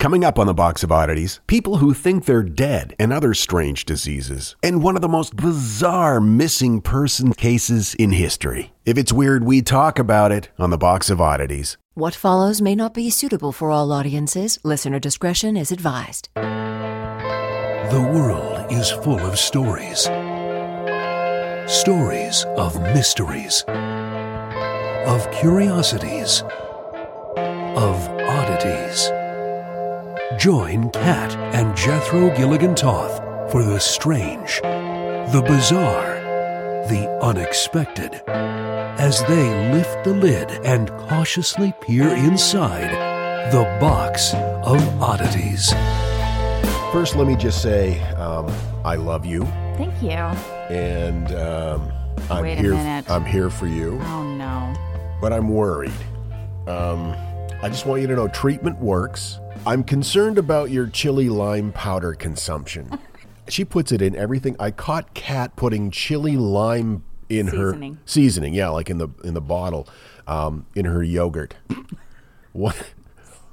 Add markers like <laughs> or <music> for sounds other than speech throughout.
Coming up on the Box of Oddities, people who think they're dead and other strange diseases, and one of the most bizarre missing person cases in history. If it's weird, we talk about it on the Box of Oddities. What follows may not be suitable for all audiences. Listener discretion is advised. The world is full of stories. Stories of mysteries, of curiosities, of oddities. Join Kat and Jethro Gilligan Toth for the strange, the bizarre, the unexpected as they lift the lid and cautiously peer inside the box of oddities. First, let me just say um, I love you, Thank you. and um, I'm Wait a here. minute. I'm here for you, Oh no. but I'm worried. Um, I just want you to know treatment works. I'm concerned about your chili lime powder consumption. <laughs> she puts it in everything. I caught Kat putting chili lime in Seasoning. her seasoning. Yeah, like in the in the bottle, um, in her yogurt. <laughs> what?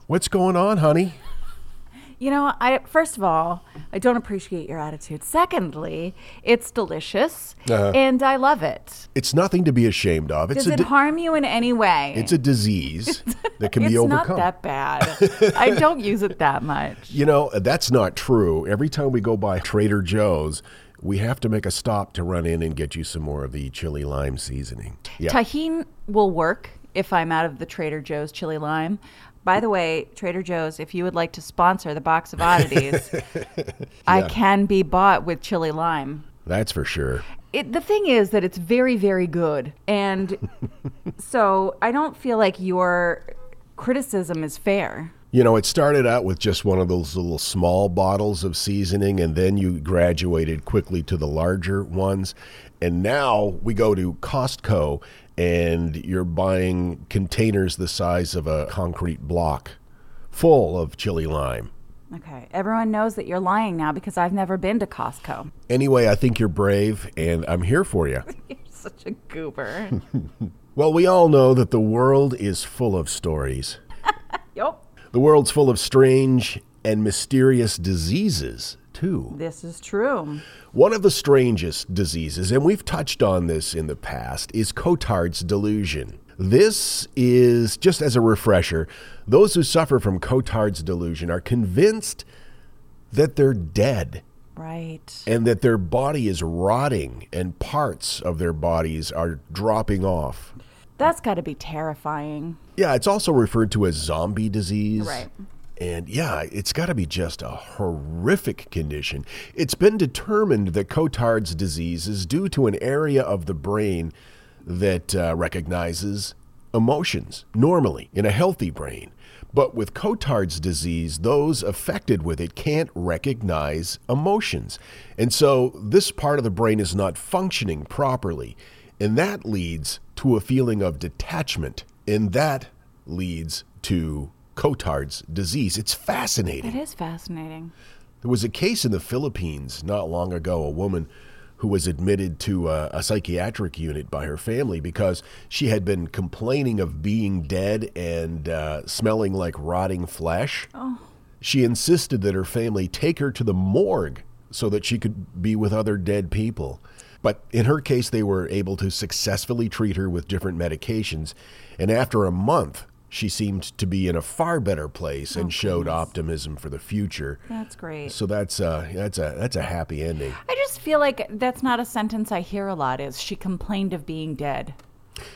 What's going on, honey? You know, I first of all, I don't appreciate your attitude. Secondly, it's delicious Uh-huh. and I love it. It's nothing to be ashamed of. It's Does it di- harm you in any way? it's a disease <laughs> that can be overcome. it's not that bad. <laughs> I don't use it that much. You know, that's not true. Every time we go by Trader Joe's, we have to make a stop to run in and get you some more of the chili lime seasoning. Yeah. Tajin will work if I'm out of the Trader Joe's chili lime. By the way, Trader Joe's, if you would like to sponsor the box of oddities, <laughs> I can be bought with chili lime. That's for sure. It, the thing is that it's very, very good. And <laughs> so I don't feel like your criticism is fair. You know, it started out with just one of those little small bottles of seasoning, and then you graduated quickly to the larger ones. And now we go to Costco, and you're buying containers the size of a concrete block full of chili lime. Okay. Everyone knows that you're lying now because I've never been to Costco. Anyway, I think you're brave, and I'm here for you. <laughs> You're such a goober. <laughs> Well, we all know that the world is full of stories. <laughs> yep. The world's full of strange and mysterious diseases, too. This is true. One of the strangest diseases, and we've touched on this in the past, is Cotard's delusion. This is, just as a refresher, those who suffer from Cotard's delusion are convinced that they're dead Right. and that their body is rotting and parts of their bodies are dropping off. That's got to be terrifying. Yeah, it's also referred to as zombie disease. Right. And yeah, it's got to be just a horrific condition. It's been determined that Cotard's disease is due to an area of the brain that uh, recognizes emotions normally in a healthy brain. But with Cotard's disease, those affected with it can't recognize emotions. And so this part of the brain is not functioning properly. And that leads to a feeling of detachment. And that leads to Cotard's disease. It's fascinating. It is fascinating. There was a case in the Philippines not long ago, a woman who was admitted to a, a psychiatric unit by her family because she had been complaining of being dead and uh, smelling like rotting flesh. Oh. She insisted that her family take her to the morgue so that she could be with other dead people. But in her case, they were able to successfully treat her with different medications. And after a month, she seemed to be in a far better place and showed optimism for the future. That's great. So that's uh that's a that's a happy ending. I just feel like that's not a sentence I hear a lot is she complained of being dead.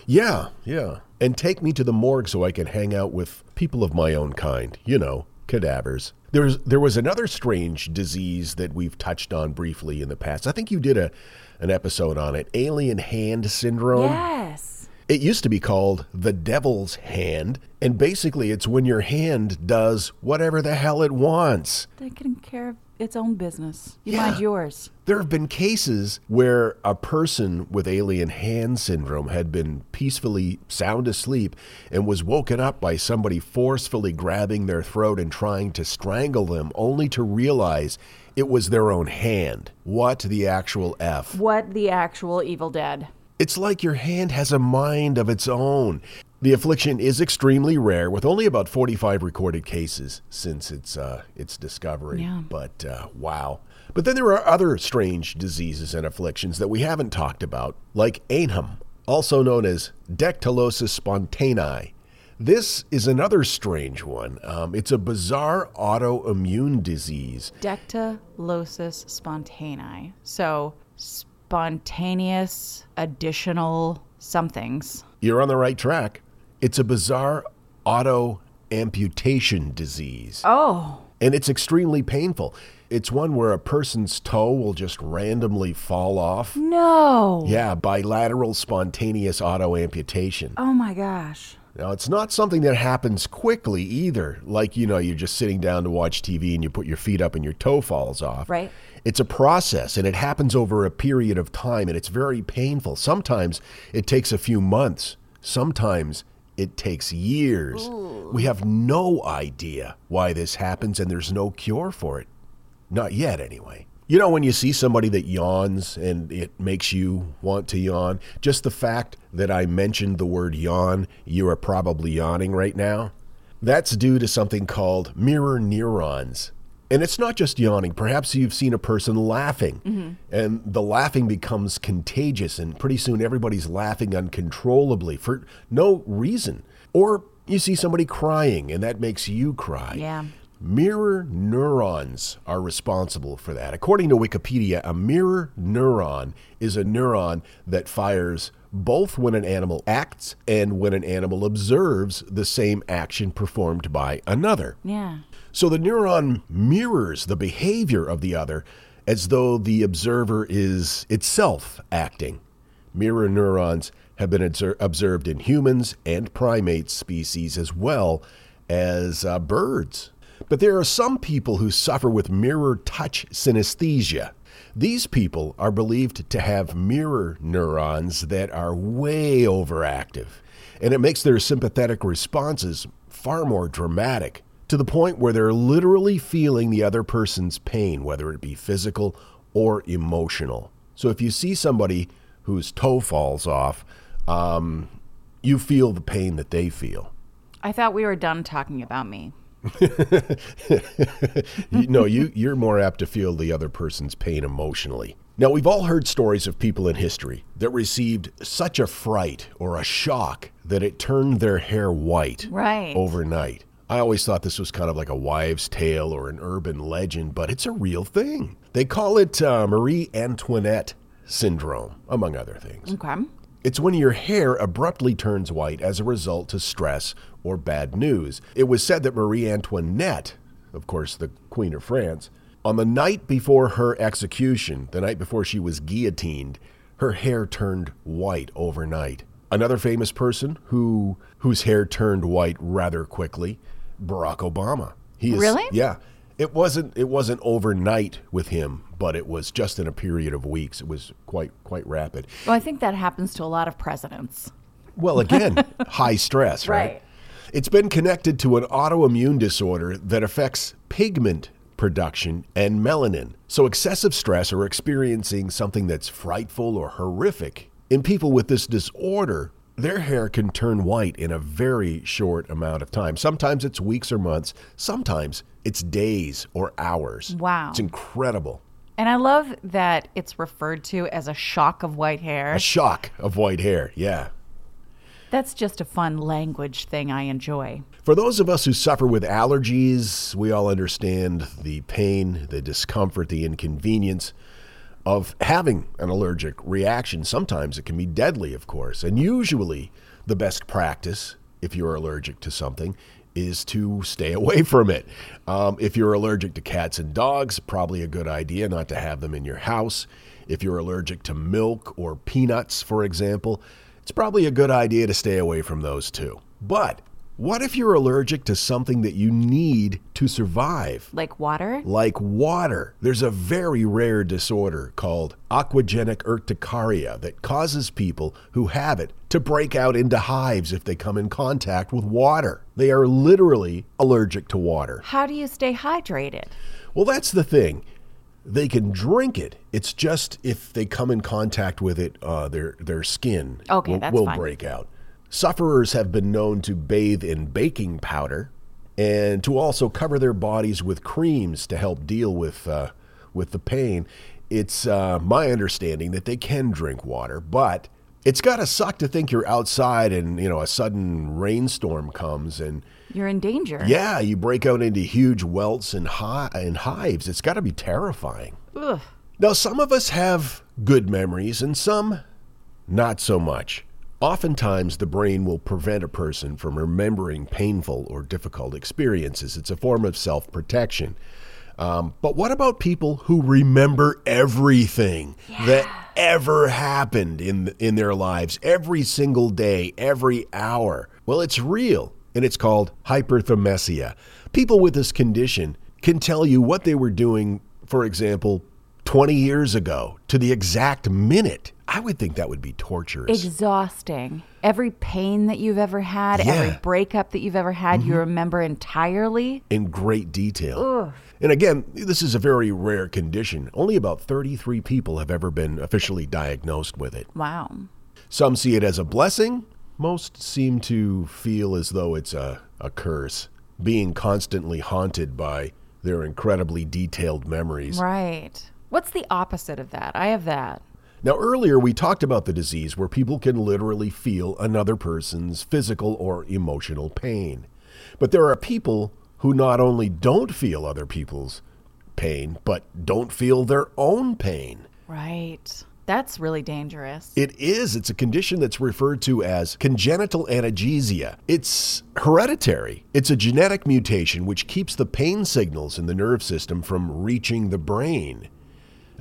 Yeah, yeah. And take me to the morgue so I can hang out with people of my own kind, you know, cadavers. There's there was another strange disease that we've touched on briefly in the past. I think you did a an episode on it, alien hand syndrome. Yes. It used to be called the devil's hand, and basically it's when your hand does whatever the hell it wants. Taking care of its own business. You Yeah. mind yours. There have been cases where a person with alien hand syndrome had been peacefully sound asleep and was woken up by somebody forcefully grabbing their throat and trying to strangle them, only to realize it was their own hand. What the actual F? What the actual Evil Dead? It's like your hand has a mind of its own. The affliction is extremely rare, with only about 45 recorded cases since its uh, its discovery. Yeah. But uh, wow. But then there are other strange diseases and afflictions that we haven't talked about, like ainhum, also known as dactylosis spontanei. This is another strange one. Um, it's a bizarre autoimmune disease. Dectalosis spontanei. So spontaneous additional somethings. You're on the right track. It's a bizarre auto amputation disease. Oh. And it's extremely painful. It's one where a person's toe will just randomly fall off. No. Yeah, bilateral spontaneous auto amputation. Oh my gosh. Now, it's not something that happens quickly either. Like, you know, you're just sitting down to watch TV and you put your feet up and your toe falls off. Right. It's a process and it happens over a period of time and it's very painful. Sometimes it takes a few months, sometimes it takes years. We have no idea why this happens and there's no cure for it. Not yet, anyway. You know, when you see somebody that yawns and it makes you want to yawn, just the fact that I mentioned the word yawn, you are probably yawning right now. That's due to something called mirror neurons. And it's not just yawning. Perhaps you've seen a person laughing, mm-hmm. and the laughing becomes contagious, and pretty soon everybody's laughing uncontrollably for no reason. Or you see somebody crying, and that makes you cry. Yeah. Mirror neurons are responsible for that. According to Wikipedia, a mirror neuron is a neuron that fires both when an animal acts and when an animal observes the same action performed by another. Yeah. So the neuron mirrors the behavior of the other as though the observer is itself acting. Mirror neurons have been obser- observed in humans and primate species as well as uh, birds. But there are some people who suffer with mirror touch synesthesia. These people are believed to have mirror neurons that are way overactive, and it makes their sympathetic responses far more dramatic to the point where they're literally feeling the other person's pain, whether it be physical or emotional. So if you see somebody whose toe falls off, um, you feel the pain that they feel. I thought we were done talking about me. <laughs> You- no, you, you're more apt to feel the other person's pain emotionally. Now, we've all heard stories of people in history that received such a fright or a shock that it turned their hair white Right. overnight. I always thought this was kind of like a wives' tale or an urban legend, but it's a real thing. They call it uh, Marie Antoinette syndrome, among other things. Okay. It's when your hair abruptly turns white as a result to stress or bad news. It was said that Marie Antoinette, of course, the Queen of France, on the night before her execution, the night before she was guillotined, her hair turned white overnight. Another famous person who whose hair turned white rather quickly, Barack Obama. He is, Really? Yeah. It wasn't it wasn't overnight with him, but it was just in a period of weeks. It was quite quite rapid. Well, I think that happens to a lot of presidents. Well, again, <laughs> high stress, right? Right. It's been connected to an autoimmune disorder that affects pigment production and melanin. So, excessive stress or experiencing something that's frightful or horrific. In people with this disorder, their hair can turn white in a very short amount of time. Sometimes it's weeks or months, sometimes it's days or hours. Wow. It's incredible. And I love that it's referred to as a shock of white hair. A shock of white hair, yeah. That's just a fun language thing I enjoy. For those of us who suffer with allergies, we all understand the pain, the discomfort, the inconvenience of having an allergic reaction. Sometimes it can be deadly, of course. And usually, the best practice, if you're allergic to something, is to stay <laughs> away from it. Um, if you're allergic to cats and dogs, probably a good idea not to have them in your house. If you're allergic to milk or peanuts, for example, it's probably a good idea to stay away from those too. But what if you're allergic to something that you need to survive? Like water? Like water. There's a very rare disorder called aquagenic urticaria that causes people who have it to break out into hives if they come in contact with water. They are literally allergic to water. How do you stay hydrated? Well, that's the thing. They can drink it. It's just if they come in contact with it, uh, their their skin Okay, will, will break out. Sufferers have been known to bathe in baking powder and to also cover their bodies with creams to help deal with uh, with the pain. It's uh, my understanding that they can drink water, but it's got to suck to think you're outside and you know a sudden rainstorm comes and You're in danger. yeah, you break out into huge welts and, hi- and hives. It's got to be terrifying. Ugh. Now, some of us have good memories and some not so much. Oftentimes, the brain will prevent a person from remembering painful or difficult experiences. It's a form of self protection. Um, but what about people who remember everything that ever happened in, in their lives, every single day, every hour? Well, it's real, and it's called hyperthymesia. People with this condition can tell you what they were doing, for example, 20 years ago to the exact minute. I would think that would be torturous. Exhausting. Every pain that you've ever had, Yeah. Mm-hmm. every breakup that you've ever had, you remember entirely. in great detail. Ugh. And again, this is a very rare condition. Only about 33 people have ever been officially diagnosed with it. Wow. Some see it as a blessing, most seem to feel as though it's a, a curse, being constantly haunted by their incredibly detailed memories. Right. What's the opposite of that? I have that. Now, earlier we talked about the disease where people can literally feel another person's physical or emotional pain. But there are people who not only don't feel other people's pain, but don't feel their own pain. Right. That's really dangerous. It is. It's a condition that's referred to as congenital analgesia. It's hereditary. It's a genetic mutation which keeps the pain signals in the nerve system from reaching the brain.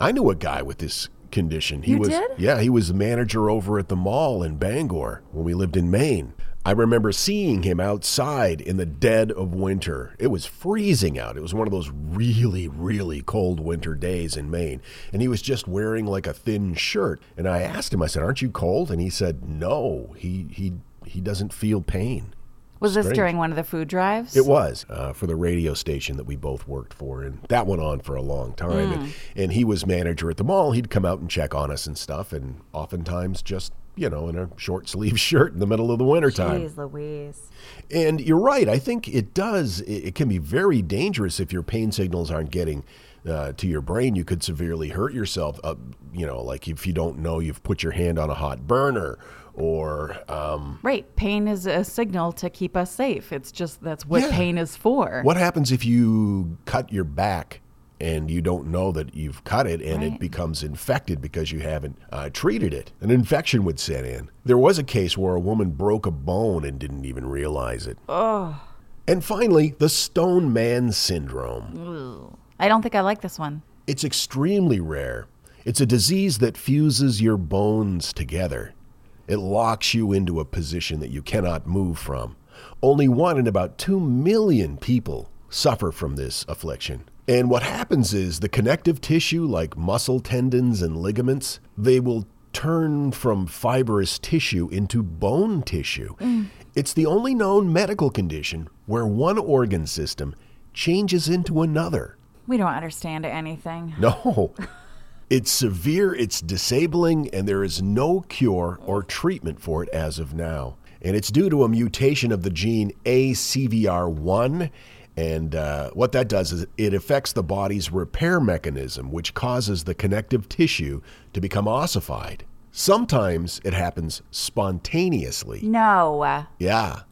I knew a guy with this condition. He You was did? yeah, he was the manager over at the mall in Bangor when we lived in Maine. I remember seeing him outside in the dead of winter. It was freezing out. It was one of those really, really cold winter days in Maine. And he was just wearing like a thin shirt. And I asked him, I said, Aren't you cold? And he said, No, he he he doesn't feel pain. Was this Strange. during one of the food drives? It was uh, for the radio station that we both worked for, and that went on for a long time. And, and he was manager at the mall. He'd come out and check on us and stuff, and oftentimes just you know in a short sleeve <laughs> shirt in the middle of the wintertime. Jeez Louise. And you're right. I think it does. It, it can be very dangerous if your pain signals aren't getting. Uh, to your brain, you could severely hurt yourself. Uh, you know, like if you don't know you've put your hand on a hot burner, or um, Right. Pain is a signal to keep us safe. It's just that's what Yeah. pain is for. What happens if you cut your back and you don't know that you've cut it and it becomes infected because you haven't uh, treated it? An infection would set in. There was a case where a woman broke a bone and didn't even realize it. Oh. And finally, the Stone Man Syndrome. I don't think I like this one. It's extremely rare. It's a disease that fuses your bones together. It locks you into a position that you cannot move from. Only one in about 2 million people suffer from this affliction. And what happens is the connective tissue, like muscle tendons and ligaments, they will turn from fibrous tissue into bone tissue. Mm. It's the only known medical condition where one organ system changes into another. We don't understand anything. No. <laughs> It's severe, it's disabling, and there is no cure or treatment for it as of now. And it's due to a mutation of the gene ACVR1. And uh, what that does is it affects the body's repair mechanism, which causes the connective tissue to become ossified. Sometimes it happens spontaneously. No. Yeah.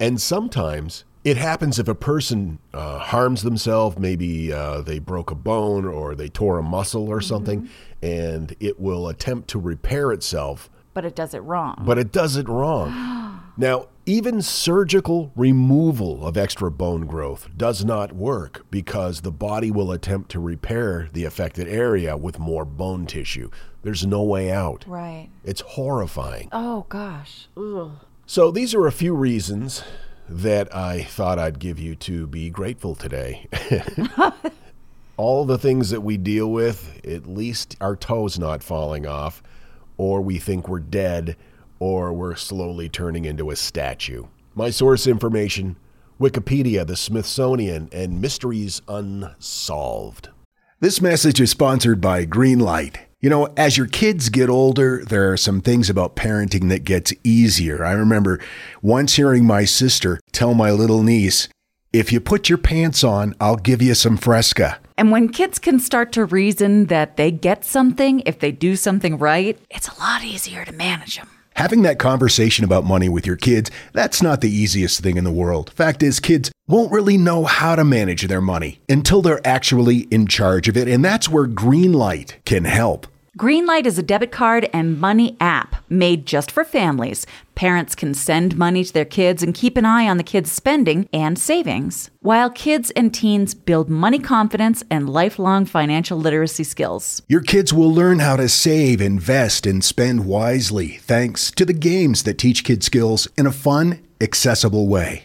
And sometimes it happens if a person uh, harms themselves, maybe uh, they broke a bone or they tore a muscle or something, and it will attempt to repair itself, But it does it wrong. but it does it wrong. <gasps> now, even surgical removal of extra bone growth does not work because the body will attempt to repair the affected area with more bone tissue. There's no way out. right. It's horrifying. Oh gosh. Ugh. So these are a few reasons that I thought I'd give you to be grateful today. <laughs> All the things that we deal with, at least our toes not falling off, or we think we're dead, or we're slowly turning into a statue. My source information Wikipedia, the Smithsonian, and Mysteries Unsolved. This message is sponsored by Greenlight. You know, as your kids get older, there are some things about parenting that gets easier. I remember once hearing my sister tell my little niece, "If you put your pants on, I'll give you some Fresca." And when kids can start to reason that they get something if they do something right, it's a lot easier to manage them. Having that conversation about money with your kids, that's not the easiest thing in the world. Fact is, kids won't really know how to manage their money until they're actually in charge of it, and that's where Greenlight can help. Greenlight is a debit card and money app made just for families. Parents can send money to their kids and keep an eye on the kids' spending and savings, while kids and teens build money confidence and lifelong financial literacy skills. Your kids will learn how to save, invest, and spend wisely thanks to the games that teach kids skills in a fun, accessible way.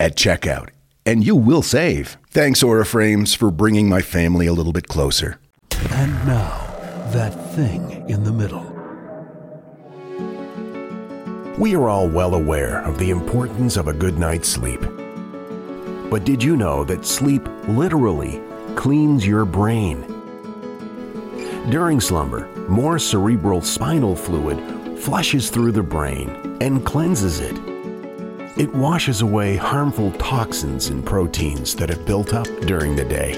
at checkout. And you will save. Thanks, Aura Frames, for bringing my family a little bit closer. And now, that thing in the middle. We are all well aware of the importance of a good night's sleep. But did you know that sleep literally cleans your brain? During slumber, more cerebral spinal fluid flushes through the brain and cleanses it. It washes away harmful toxins and proteins that have built up during the day.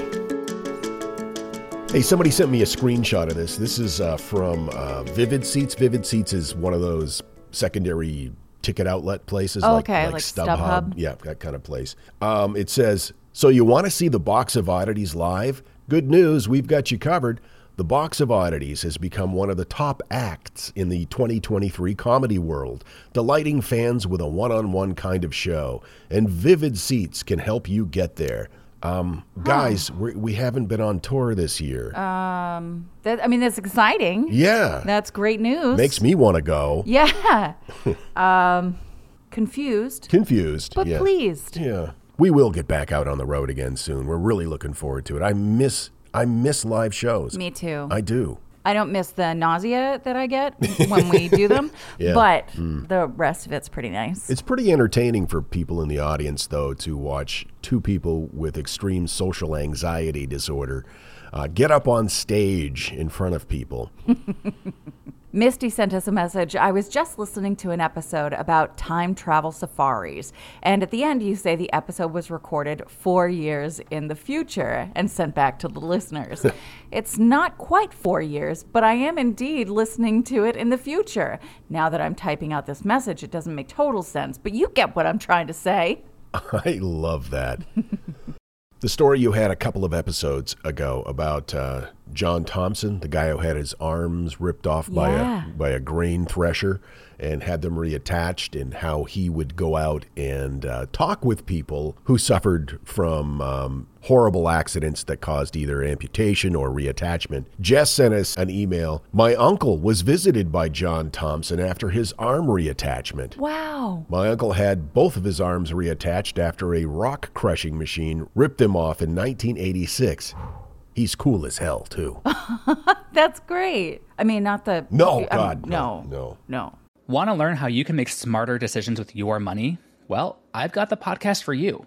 Hey, somebody sent me a screenshot of this. This is uh, from uh, Vivid Seats. Vivid Seats is one of those secondary ticket outlet places, Oh, like, okay, like like StubHub. StubHub. Yeah, that kind of place. Um, it says, So you want to see the box of oddities live? Good news, we've got you covered. The Box of Oddities has become one of the top acts in the 2023 comedy world, delighting fans with a one on one kind of show, and Vivid Seats can help you get there. Um, Guys, we we haven't been on tour this year. Um, that, I mean, that's exciting. yeah. That's great news. Makes me want to go. Yeah. <laughs> um, confused, Confused. but yeah. pleased. Yeah. We will get back out on the road again soon. We're really looking forward to it. I miss I miss live shows. Me too. I do. I don't miss the nausea that I get when we do them, <laughs> Yeah. but hmm. the rest of it's pretty nice. It's pretty entertaining for people in the audience, though, to watch two people with extreme social anxiety disorder uh, get up on stage in front of people. <laughs> Misty sent us a message. I was just listening to an episode about time travel safaris. And at the end, you say the episode was recorded four years in the future and sent back to the listeners. <laughs> it's not quite four years, but I am indeed listening to it in the future. Now that I'm typing out this message, it doesn't make total sense, but you get what I'm trying to say. <laughs> I love that. The story you had a couple of episodes ago about uh, John Thompson, the guy who had his arms ripped off by a by a grain thresher and had them reattached, and how he would go out and uh, talk with people who suffered from um, horrible accidents that caused either amputation or reattachment. Jess sent us an email. My uncle was visited by John Thompson after his arm reattachment. Wow. My uncle had both of his arms reattached after a rock crushing machine ripped them off in 1986. He's cool as hell, too. <laughs> That's great. I mean, not the. No, um, God, no. no, no. No. Want to learn how you can make smarter decisions with your money? Well, I've got the podcast for you.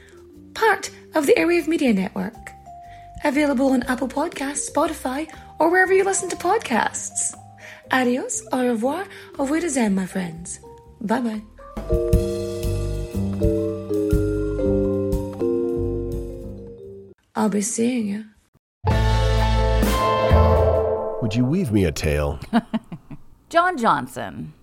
part of the Airwave Media Network. Available on Apple Podcasts, Spotify, or wherever you listen to podcasts. Adios, au revoir, au revoir, my friends. Bye bye. I'll be seeing you. Would you weave me a tale? <laughs> John Johnson,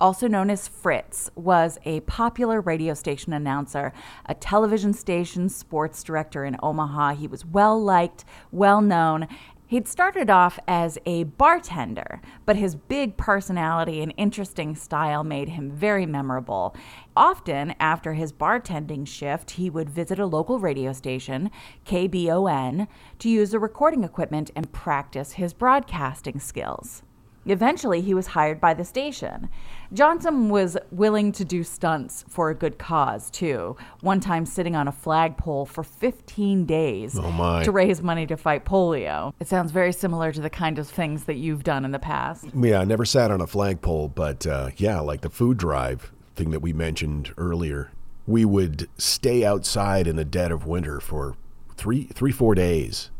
also known as Fritz, was a popular radio station announcer, a television station sports director in Omaha. He was well liked, well known. He'd started off as a bartender, but his big personality and interesting style made him very memorable. Often, after his bartending shift, he would visit a local radio station, KBON, to use the recording equipment and practice his broadcasting skills. Eventually, he was hired by the station. Johnson was willing to do stunts for a good cause, too. One time, sitting on a flagpole for 15 days Oh, to raise money to fight polio. It sounds very similar to the kind of things that you've done in the past. yeah, I never sat on a flagpole, but uh, yeah, like the food drive thing that we mentioned earlier. We would stay outside in the dead of winter for three, three, four days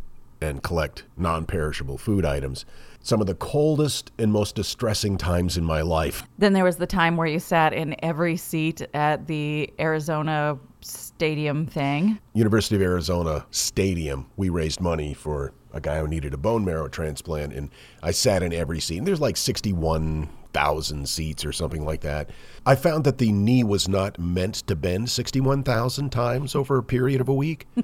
and collect non perishable food items. Some of the coldest and most distressing times in my life. Then there was the time where you sat in every seat at the Arizona stadium thing. University of Arizona Stadium, we raised money for a guy who needed a bone marrow transplant, and I sat in every seat. And there's like 61,000 seats or something like that. I found that the knee was not meant to bend 61,000 times over a period of a week. <laughs>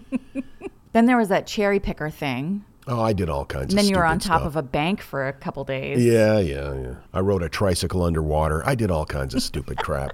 Then there was that cherry picker thing. Oh, I did all kinds of stuff. And then you were on top stuff. of a bank for a couple days. Yeah, yeah, yeah. I rode a tricycle underwater. I did all kinds of stupid crap.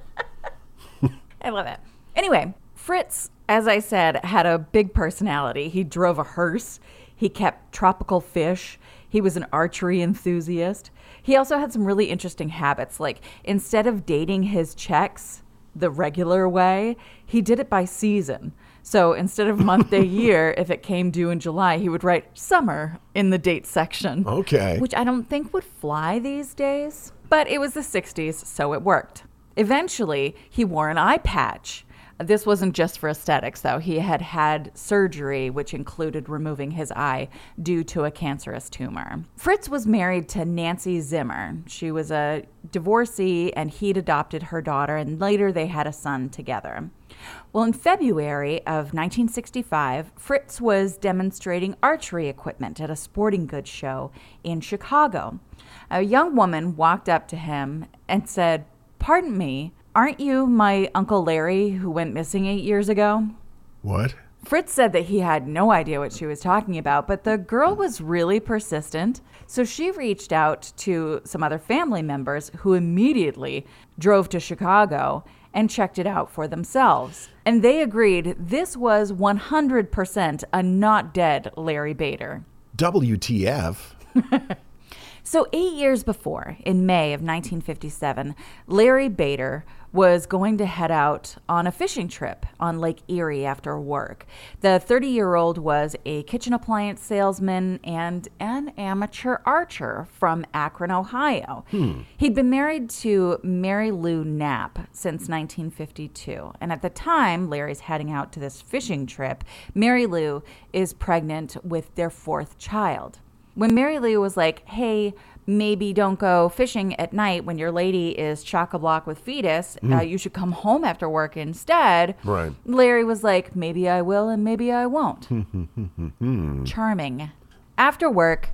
<laughs> <laughs> I love it. Anyway, Fritz, as I said, had a big personality. He drove a hearse, he kept tropical fish, he was an archery enthusiast. He also had some really interesting habits, like instead of dating his checks the regular way, he did it by season. So instead of month day <laughs> year, if it came due in July, he would write summer in the date section. Okay. Which I don't think would fly these days. But it was the 60s, so it worked. Eventually, he wore an eye patch. This wasn't just for aesthetics, though. He had had surgery, which included removing his eye due to a cancerous tumor. Fritz was married to Nancy Zimmer. She was a divorcee, and he'd adopted her daughter, and later they had a son together. Well, in February of 1965, Fritz was demonstrating archery equipment at a sporting goods show in Chicago. A young woman walked up to him and said, Pardon me, aren't you my Uncle Larry who went missing eight years ago? What? Fritz said that he had no idea what she was talking about, but the girl was really persistent. So she reached out to some other family members who immediately drove to Chicago and checked it out for themselves. And they agreed this was 100% a not dead Larry Bader. WTF? <laughs> So, eight years before, in May of 1957, Larry Bader was going to head out on a fishing trip on Lake Erie after work. The 30 year old was a kitchen appliance salesman and an amateur archer from Akron, Ohio. Hmm. He'd been married to Mary Lou Knapp since 1952. And at the time Larry's heading out to this fishing trip, Mary Lou is pregnant with their fourth child when Mary Lou was like, hey, maybe don't go fishing at night when your lady is chock a block with fetus, uh, you should come home after work instead. Right. Larry was like, maybe I will and maybe I won't. <laughs> Charming. After work,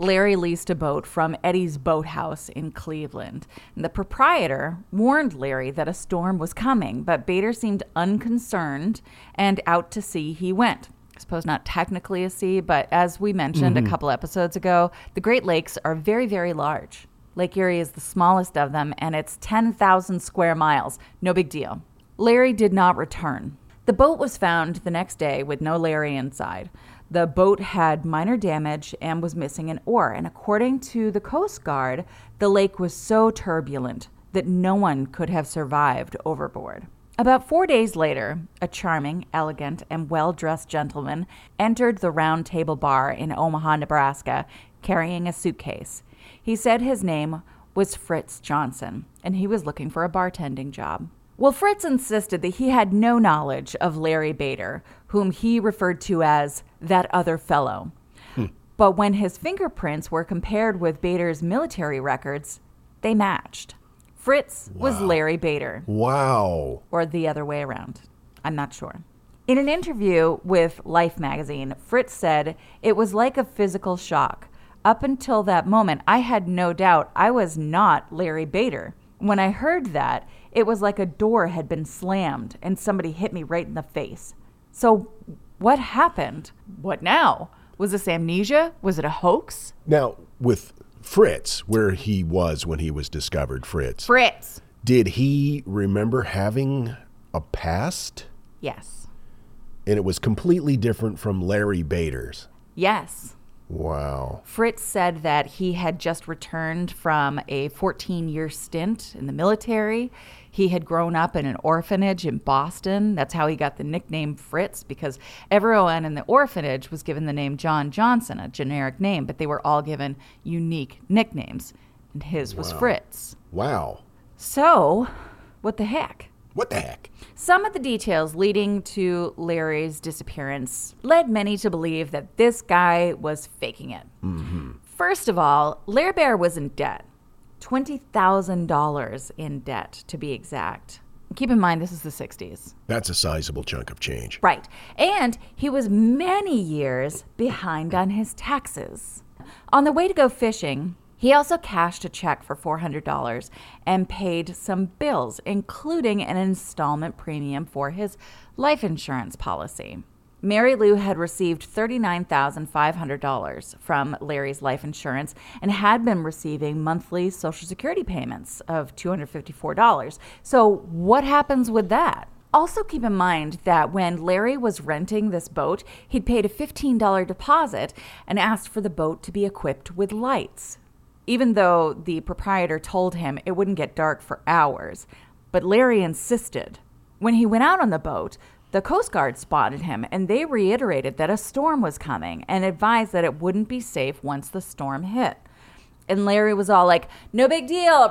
Larry leased a boat from Eddie's Boathouse in Cleveland. The proprietor warned Larry that a storm was coming, but Bader seemed unconcerned and out to sea he went. I suppose not technically a sea, but as we mentioned a mm-hmm. couple episodes ago, the Great Lakes are very, very large. Lake Erie is the smallest of them, and it's 10,000 square miles. No big deal. Larry did not return. The boat was found the next day with no Larry inside. The boat had minor damage and was missing an oar, and according to the Coast Guard, the lake was so turbulent that no one could have survived overboard. About four days later, a charming, elegant, and well dressed gentleman entered the Round Table Bar in Omaha, Nebraska, carrying a suitcase. He said his name was Fritz Johnson, and he was looking for a bartending job. Well, Fritz insisted that he had no knowledge of Larry Bader, whom he referred to as that other fellow. Hmm. But when his fingerprints were compared with Bader's military records, they matched. Fritz was Larry Bader Wow. or the other way around. I'm not sure. In an interview with Life magazine, Fritz said, It was like a physical shock. Up until that moment, I had no doubt I was not Larry Bader. When I heard that, it was like a door had been slammed and somebody hit me right in the face. So, what happened? What now? Was this amnesia? Was it a hoax? Now, with Fritz, where he was when he was discovered, Fritz, Fritz! did he remember having a past? Yes. And it was completely different from Larry Bader's. Yes. Wow. Fritz said that he had just returned from a 14 year stint in the military. He had grown up in an orphanage in Boston. That's how he got the nickname Fritz, because everyone in the orphanage was given the name John Johnson, a generic name, but they were all given unique nicknames. And his was Fritz. Wow. So, what the heck? What the heck? Some of the details leading to Larry's disappearance led many to believe that this guy was faking it. Mm-hmm. First of all, Larry Bader was in debt $20,000 in debt, to be exact. Keep in mind, this is the 60s. That's a sizable chunk of change. Right. And he was many years behind on his taxes. On the way to go fishing, he also cashed a check for $400 and paid some bills, including an installment premium for his life insurance policy. Mary Lou had received $39,500 from Larry's life insurance and had been receiving monthly Social Security payments of $254. So, what happens with that? Also, keep in mind that when Larry was renting this boat, he'd paid a $15 deposit and asked for the boat to be equipped with lights, even though the proprietor told him it wouldn't get dark for hours. But Larry insisted. When he went out on the boat, the Coast Guard spotted him and they reiterated that a storm was coming and advised that it wouldn't be safe once the storm hit. And Larry was all like, no big deal.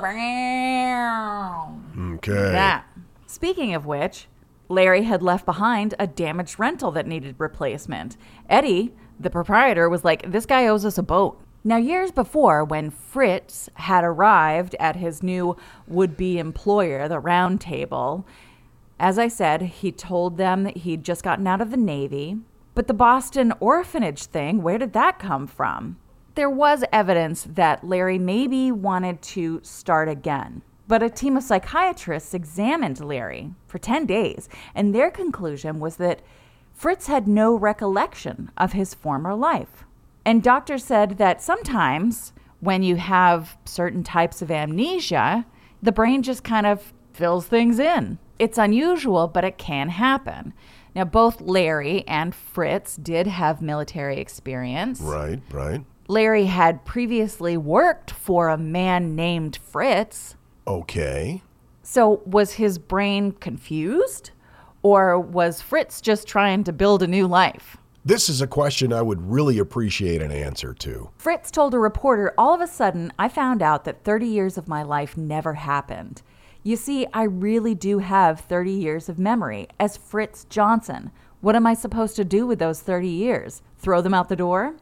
Okay. That. Speaking of which, Larry had left behind a damaged rental that needed replacement. Eddie, the proprietor, was like, This guy owes us a boat. Now, years before, when Fritz had arrived at his new would be employer, the Round Table, as I said, he told them that he'd just gotten out of the Navy. But the Boston orphanage thing, where did that come from? There was evidence that Larry maybe wanted to start again. But a team of psychiatrists examined Larry for 10 days, and their conclusion was that Fritz had no recollection of his former life. And doctors said that sometimes when you have certain types of amnesia, the brain just kind of fills things in. It's unusual, but it can happen. Now, both Larry and Fritz did have military experience. Right, right. Larry had previously worked for a man named Fritz. Okay. So, was his brain confused? Or was Fritz just trying to build a new life? This is a question I would really appreciate an answer to. Fritz told a reporter, All of a sudden, I found out that 30 years of my life never happened. You see, I really do have 30 years of memory as Fritz Johnson. What am I supposed to do with those 30 years? Throw them out the door?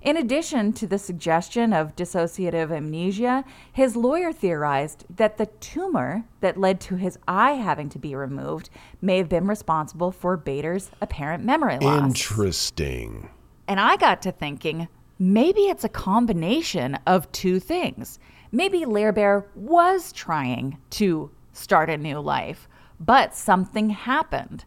In addition to the suggestion of dissociative amnesia, his lawyer theorized that the tumor that led to his eye having to be removed may have been responsible for Bader's apparent memory loss. Interesting. And I got to thinking maybe it's a combination of two things. Maybe Lair Bear was trying to start a new life, but something happened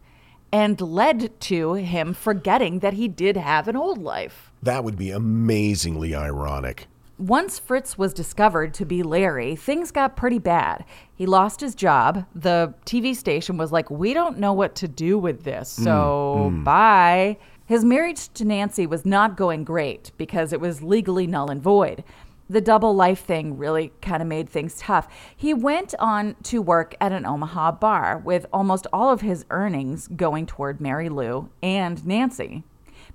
and led to him forgetting that he did have an old life. That would be amazingly ironic. Once Fritz was discovered to be Larry, things got pretty bad. He lost his job. The TV station was like, We don't know what to do with this, so mm, mm. bye. His marriage to Nancy was not going great because it was legally null and void. The double life thing really kind of made things tough. He went on to work at an Omaha bar with almost all of his earnings going toward Mary Lou and Nancy.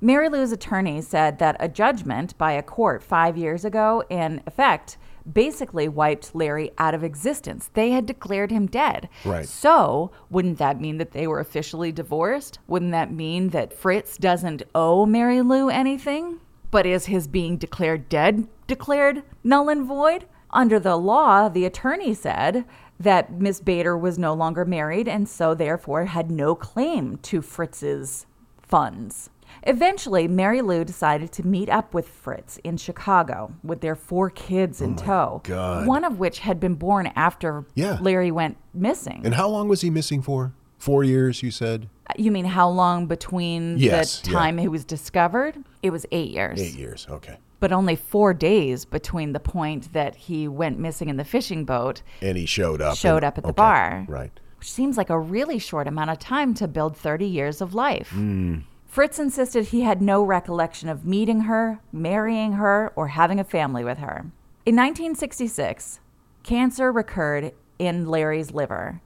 Mary Lou's attorney said that a judgment by a court five years ago, in effect, basically wiped Larry out of existence. They had declared him dead. Right. So, wouldn't that mean that they were officially divorced? Wouldn't that mean that Fritz doesn't owe Mary Lou anything? But is his being declared dead declared null and void? Under the law, the attorney said that Miss Bader was no longer married and so therefore had no claim to Fritz's funds. Eventually, Mary Lou decided to meet up with Fritz in Chicago with their four kids in oh tow. God. One of which had been born after Yeah. Larry went missing. And how long was he missing for? Four years, you said? you mean how long between Yes, the yeah. time he was discovered? It was eight years. Eight years, okay. But only four days between the point that he went missing in the fishing boat, And he showed up. Showed and- up at the okay, bar. Right. which seems like a really short amount of time to build 30 years of life. Hmm. Fritz insisted he had no recollection of meeting her, marrying her, or having a family with her. In 1966, cancer recurred in Larry's liver.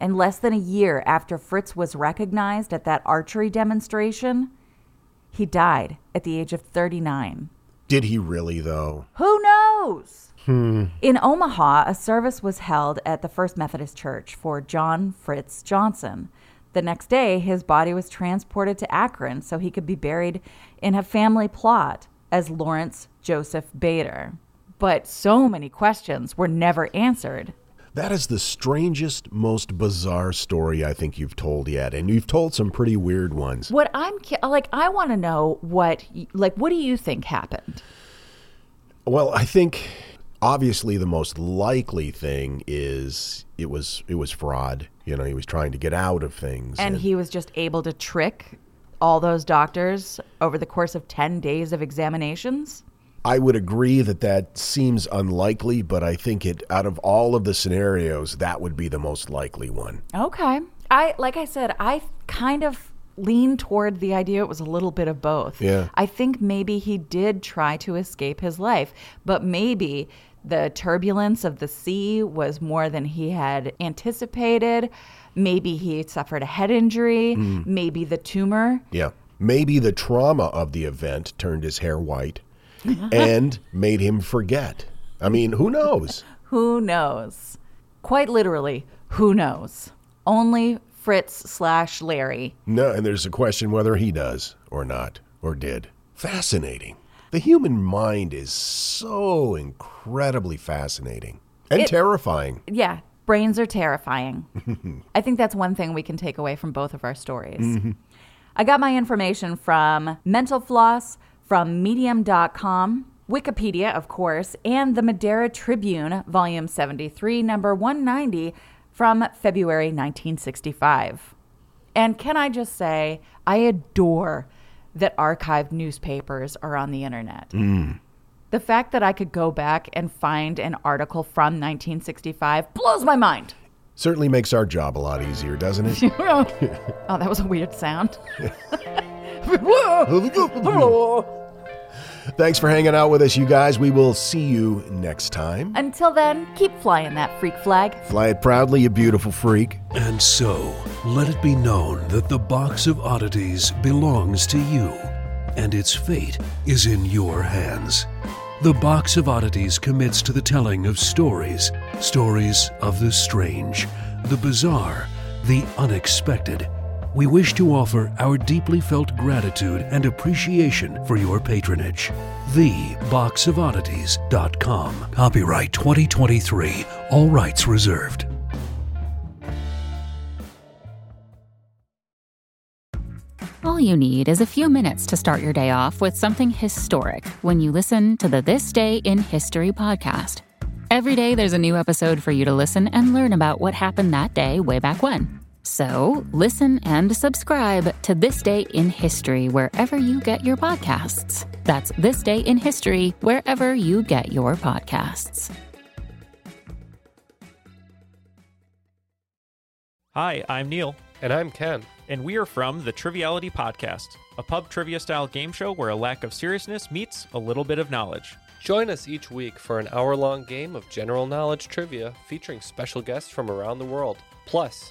And less than a year after Fritz was recognized at that archery demonstration, he died at the age of 39. Did he really, though? Who knows? Hmm. In Omaha, a service was held at the First Methodist Church for John Fritz Johnson. The next day, his body was transported to Akron so he could be buried in a family plot as Lawrence Joseph Bader. But so many questions were never answered. That is the strangest, most bizarre story I think you've told yet, and you've told some pretty weird ones. What I'm like, I want to know what, like, what do you think happened? Well, I think obviously the most likely thing is it was it was fraud. You know, he was trying to get out of things. And he was just able to trick all those doctors over the course of 10 days of examinations? I would agree that that seems unlikely, but I think it out of all of the scenarios, that would be the most likely one. Okay. I like I said, I kind of lean toward the idea it was a little bit of both. Yeah. I think maybe he did try to escape his life, but maybe the turbulence of the sea was more than he had anticipated. Maybe he suffered a head injury, Mm. maybe the tumor. Yeah. Maybe the trauma of the event turned his hair white <laughs> and made him forget. I mean, who knows? <laughs> Who knows? Quite literally, who knows? Only Fritz slash Larry. No, and there's a question whether he does or not, or did. Fascinating. The human mind is so incredibly fascinating and It- terrifying. Yeah, brains are terrifying. <laughs> I think that's one thing we can take away from both of our stories. Mhm. I got my information from Mental Floss, from Medium.com, Wikipedia, of course, and the Madera Tribune, Volume 73, number 190, from February 1965. And can I just say, I adore that archived newspapers are on the internet. Mm. The fact that I could go back and find an article from 1965 blows my mind. Certainly makes our job a lot easier, doesn't it? <laughs> oh, that was a weird sound. <laughs> <laughs> Thanks for hanging out with us, you guys. We will see you next time. Until then, keep flying that freak flag. Fly it proudly, you beautiful freak. And so, let it be known that the box of oddities belongs to you, and its fate is in your hands. The Box of Oddities commits to the telling of stories, stories of the strange, the bizarre, the unexpected. We wish to offer our deeply felt gratitude and appreciation for your patronage. TheBoxOfOddities.com. Copyright 2023. All rights reserved. All you need is a few minutes to start your day off with something historic when you listen to the This Day in History podcast. Every day there's a new episode for you to listen and learn about what happened that day way back when. So listen and subscribe to This Day in History wherever you get your podcasts. That's This Day in History wherever you get your podcasts. Hi, I'm Neil. And I'm Ken. And we are from the Triviality Podcast, a pub trivia style game show where a lack of seriousness meets a little bit of knowledge. Join us each week for an hour long game of general knowledge trivia featuring special guests from around the world, plus